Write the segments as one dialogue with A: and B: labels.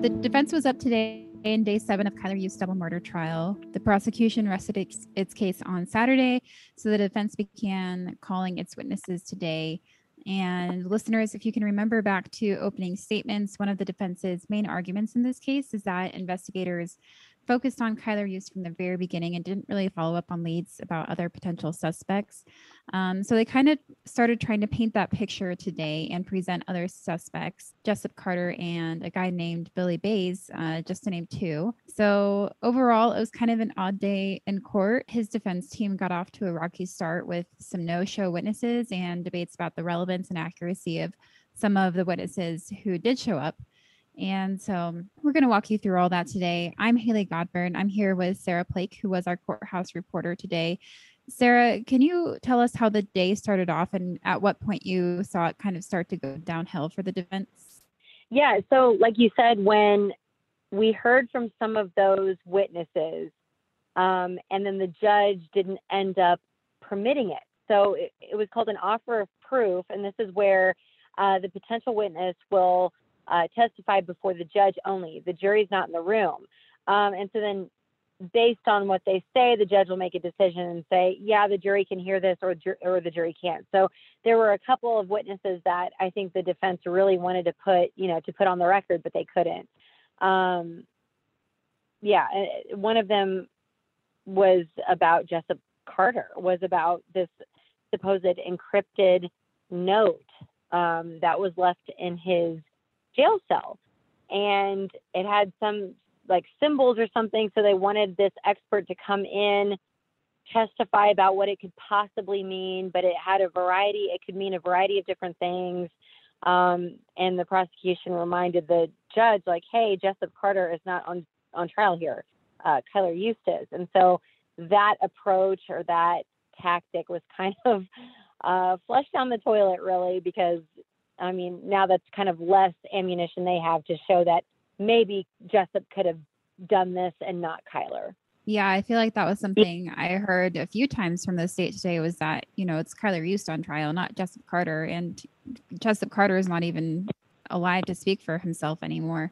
A: The defense was up today in day seven of Kylr Yust's double murder trial. The prosecution rested its, its case on Saturday, so the defense began calling its witnesses today. And listeners, if you can remember back to opening statements, one of the defense's main arguments in this case is that investigators focused on Kylr Yust from the very beginning and didn't really follow up on leads about other potential suspects. Um, so they kind of started trying to paint that picture today and present other suspects, Jessup Carter and a guy named Billy Bays, uh, just to name two. So overall, it was kind of an odd day in court. His defense team got off to a rocky start with some no show witnesses and debates about the relevance and accuracy of some of the witnesses who did show up. And so we're going to walk you through all that today. I'm Hailey Godburn. I'm here with Sarah Plake, who was our courthouse reporter today. Sarah, can you tell us how the day started off and at what point you saw it kind of start to go downhill for the defense?
B: Yeah, so like you said, when we heard from some of those witnesses, um, and then the judge didn't end up permitting it. So it, it was called an offer of proof, and this is where uh, the potential witness will uh, testify before the judge only. The jury's not in the room. Um, and so then, based on what they say, the judge will make a decision and say, yeah, the jury can hear this or, or the jury can't. So there were a couple of witnesses that I think the defense really wanted to put, you know, to put on the record, but they couldn't. Um, yeah, one of them was about Jessup Carter, was about this supposed encrypted note um, that was left in his jail cell and it had some like symbols or something so they wanted this expert to come in testify about what it could possibly mean but it had a variety it could mean a variety of different things. Um, and the prosecution reminded the judge like hey jessup carter is not on on trial here. Uh, Kylr Yust. And so that approach or that tactic was kind of uh, flushed down the toilet really because I mean, now that's kind of less ammunition they have to show that maybe Jessup could have done this and not Kylr.
A: Yeah, I feel like that was something I heard a few times from the state today was that, you know, it's Kylr Yust on trial, not Jessup Carter. And Jessup Carter is not even alive to speak for himself anymore.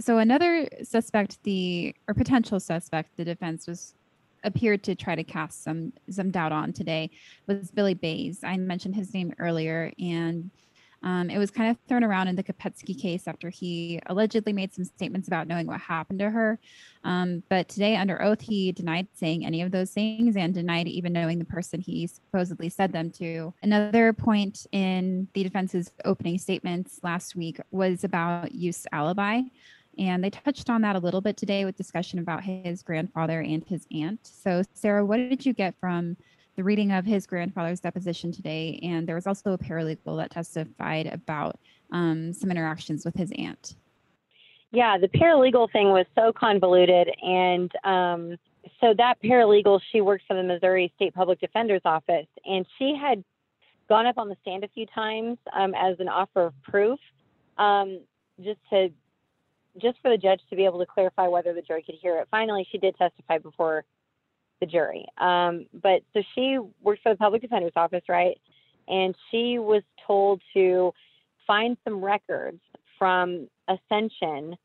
A: So another suspect, the or potential suspect, the defense was appeared to try to cast some some doubt on today was Billy Bays. I mentioned his name earlier and um, it was kind of thrown around in the Kopetsky case after he allegedly made some statements about knowing what happened to her. Um, but today, under oath, he denied saying any of those things and denied even knowing the person he supposedly said them to. Another point in the defense's opening statements last week was about Yust alibi. And they touched on that a little bit today with discussion about his grandfather and his aunt. So, Sarah, what did you get from the reading of his grandfather's deposition today, and there was also a paralegal that testified about um, some interactions with his aunt.
B: Yeah, the paralegal thing was so convoluted, and um, so that paralegal she works for the Missouri State Public Defender's Office, and she had gone up on the stand a few times um, as an offer of proof, um, just to just for the judge to be able to clarify whether the jury could hear it. Finally, she did testify before the jury. Um, but so she worked for the public defender's office, right? And she was told to find some records from Ascension,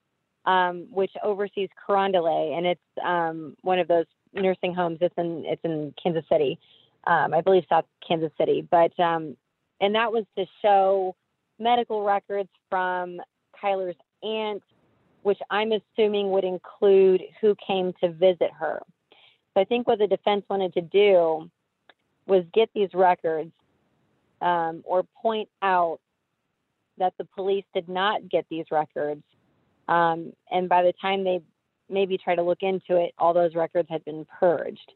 B: um, which oversees Carondelet, and it's um, one of those nursing homes. It's in it's in Kansas City, um, I believe South Kansas City. But um, and that was to show medical records from Kylr's aunt, which I'm assuming would include who came to visit her. So I think what the defense wanted to do was get these records um, or point out that the police did not get these records. Um, and by the time they maybe try to look into it, all those records had been purged.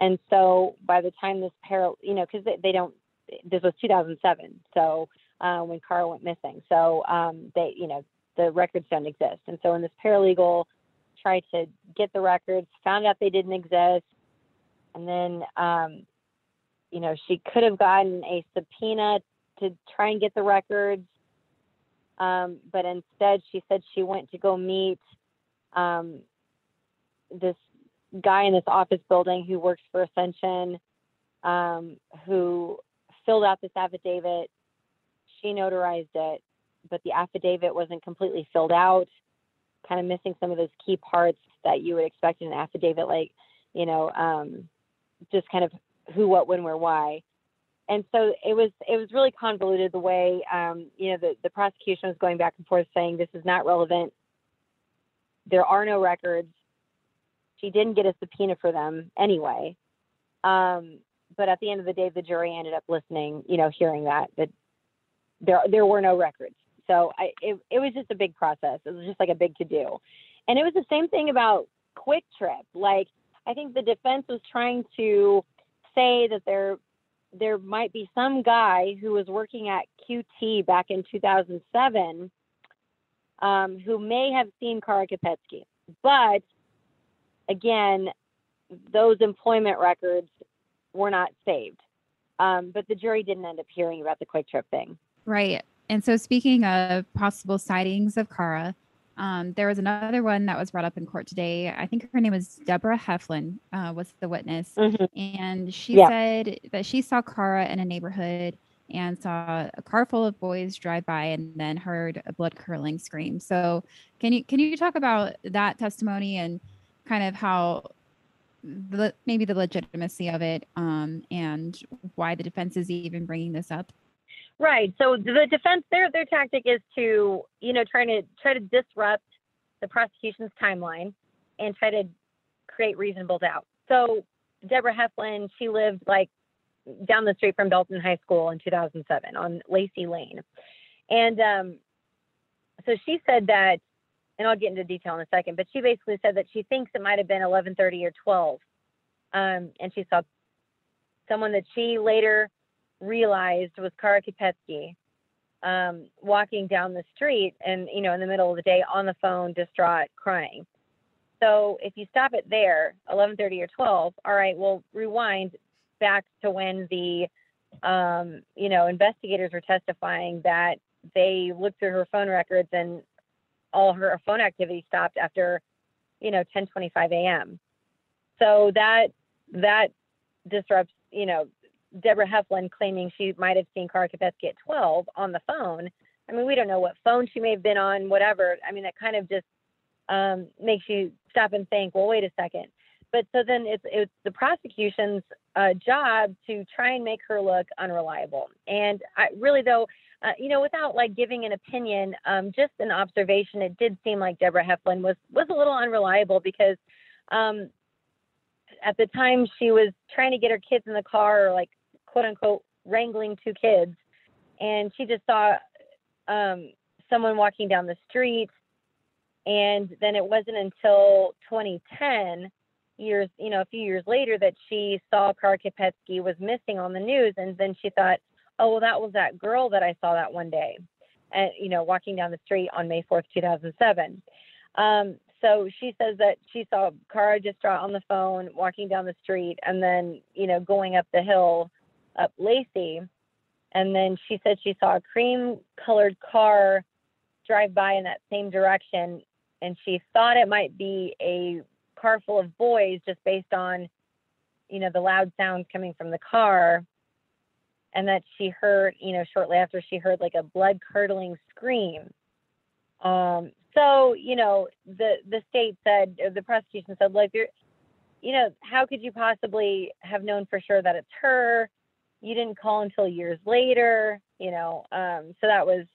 B: And so by the time this pair, you know, because they, they, don't, this was 2007, so uh, when Carl went missing. So um, they, you know, the records don't exist. And so when this paralegal tried to get the records, found out they didn't exist, and then, um, you know, she could have gotten a subpoena to try and get the records, um, but instead she said she went to go meet um, this guy in this office building who works for Ascension, um, who filled out this affidavit. She notarized it, but the affidavit wasn't completely filled out kind of missing some of those key parts that you would expect in an affidavit, like, you know, um, just kind of who, what, when, where, why. And so it was it was really convoluted the way um, you know the, the prosecution was going back and forth saying this is not relevant. There are no records. She didn't get a subpoena for them anyway. Um, but at the end of the day, the jury ended up listening, you know, hearing that that there there were no records. So I it, it was just a big process. It was just like a big to do, and it was the same thing about Quick Trip. Like I think the defense was trying to say that there there might be some guy who was working at QT back in 2007 um, who may have seen Kara Kopetsky, but again, those employment records were not saved. Um, but the jury didn't end up hearing about the QuikTrip thing.
A: Right. And so, speaking of possible sightings of Kara, um, there was another one that was brought up in court today. I think her name was Deborah Heflin, uh, was the witness,
B: Mhm.
A: and she
B: Yeah.
A: said that she saw Kara in a neighborhood and saw a car full of boys drive by, and then heard a blood curdling scream. So, can you can you talk about that testimony and kind of how the maybe the legitimacy of it, um, and why the defense is even bringing this up?
B: Right. So the defense, their their tactic is to, you know, trying to try to disrupt the prosecution's timeline and try to create reasonable doubt. So Deborah Heflin, she lived like down the street from Belton High School in 2007 on Lacey Lane, and um, so she said that, and I'll get into detail in a second, but she basically said that she thinks it might have been 11:30 or 12, um, and she saw someone that she later realized was Kara Kopetsky um, walking down the street and, you know, in the middle of the day on the phone, distraught, crying. So if you stop it there, 11:30 or 12, all right, we'll rewind back to when the, um, you know, investigators were testifying that they looked through her phone records and all her phone activity stopped after, you know, 10:25 a.m. So that that disrupts, you know, Deborah Heflin claiming she might have seen Kara Kopetsky at 12 on the phone. I mean, we don't know what phone she may have been on, whatever. I mean, that kind of just um, makes you stop and think, well, wait a second. But so then it's, it's the prosecution's uh, job to try and make her look unreliable. And I really, though, uh, you know, without like giving an opinion, um, just an observation, it did seem like Deborah Heflin was was a little unreliable because um, at the time she was trying to get her kids in the car or like quote unquote wrangling two kids. And she just saw um, someone walking down the street. And then it wasn't until 2010 years you know a few years later that she saw Kara Kopetsky was missing on the news. And then she thought oh well that was that girl that I saw that one day and you know walking down the street on May 4th 2007 um, so she says that she saw Kara distraught on the phone walking down the street and then you know going up the hill up Lacey. And then she said she saw a cream colored car drive by in that same direction. And she thought it might be a car full of boys just based on, you know, the loud sounds coming from the car. And that she heard, you know, shortly after she heard like a blood curdling scream. Um, so, you know, the the state said, the prosecution said, like, you're, you know, how could you possibly have known for sure that it's her? you didn't call until years later, you know. Um, so that was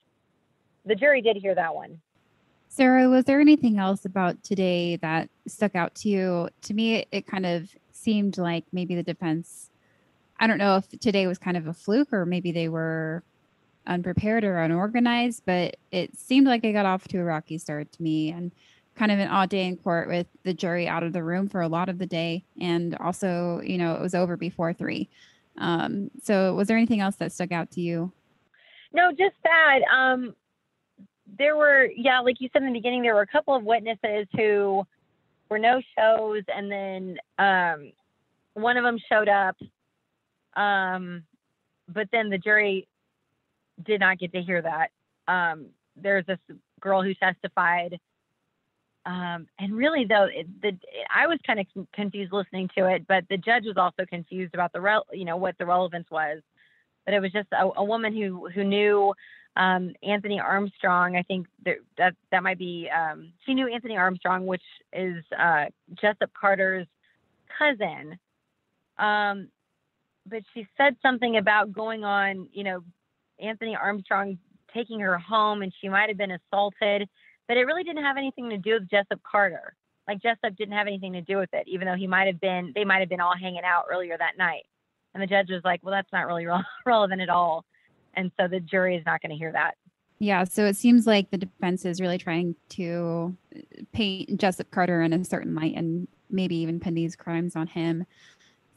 B: the jury did hear that one.
A: Sarah, was there anything else about today that stuck out to you? To me, it, it kind of seemed like maybe the defense, I don't know if today was kind of a fluke or maybe they were unprepared or unorganized, but it seemed like it got off to a rocky start to me and kind of an odd day in court with the jury out of the room for a lot of the day. And also, you know, it was over before three. Um, so was there anything else that stuck out to you?
B: No, just that. Um, there were, yeah, like you said in the beginning, there were a couple of witnesses who were no shows, and then um, one of them showed up. Um, but then the jury did not get to hear that. Um, there's this girl who testified. Um, and really, though, it, the I was kind of confused listening to it, but the judge was also confused about the rel- you know what the relevance was. But it was just a, a woman who who knew Um, Anthony Armstrong, I think that that, that might be. Um, she knew Anthony Armstrong, which is uh, Jessup Carter's cousin. Um, but she said something about going on, you know, Anthony Armstrong taking her home, and she might have been assaulted. But it really didn't have anything to do with Jessup Carter. Like Jessup didn't have anything to do with it, even though he might have been. They might have been all hanging out earlier that night. And the judge was like, "Well, that's not really re- relevant at all." and so the jury is not going to hear that.
A: Yeah, so it seems like the defense is really trying to uh, paint Jessup Carter in a certain light and maybe even pin these crimes on him.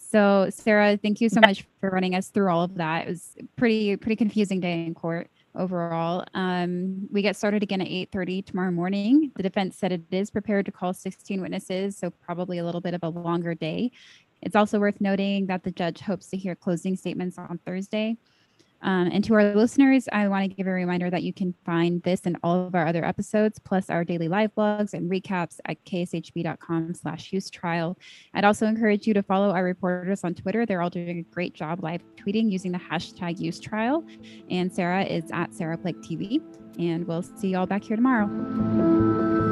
A: So, Sarah, thank you so much for running us through all of that. It was pretty pretty confusing day in court overall. Um, we get started again at 8:30 tomorrow morning. The defense said it is prepared to call 16 witnesses, so probably a little bit of a longer day. It's also worth noting that the judge hopes to hear closing statements on Thursday. Um, and to our listeners, I want to give a reminder that you can find this and all of our other episodes, plus our daily live blogs and recaps at kshb.com slash Yust trial. I'd also encourage you to follow our reporters on Twitter. They're all doing a great job live tweeting using the hashtag Yust trial. And Sarah is at Sarah Plake TV. And we'll see you all back here tomorrow.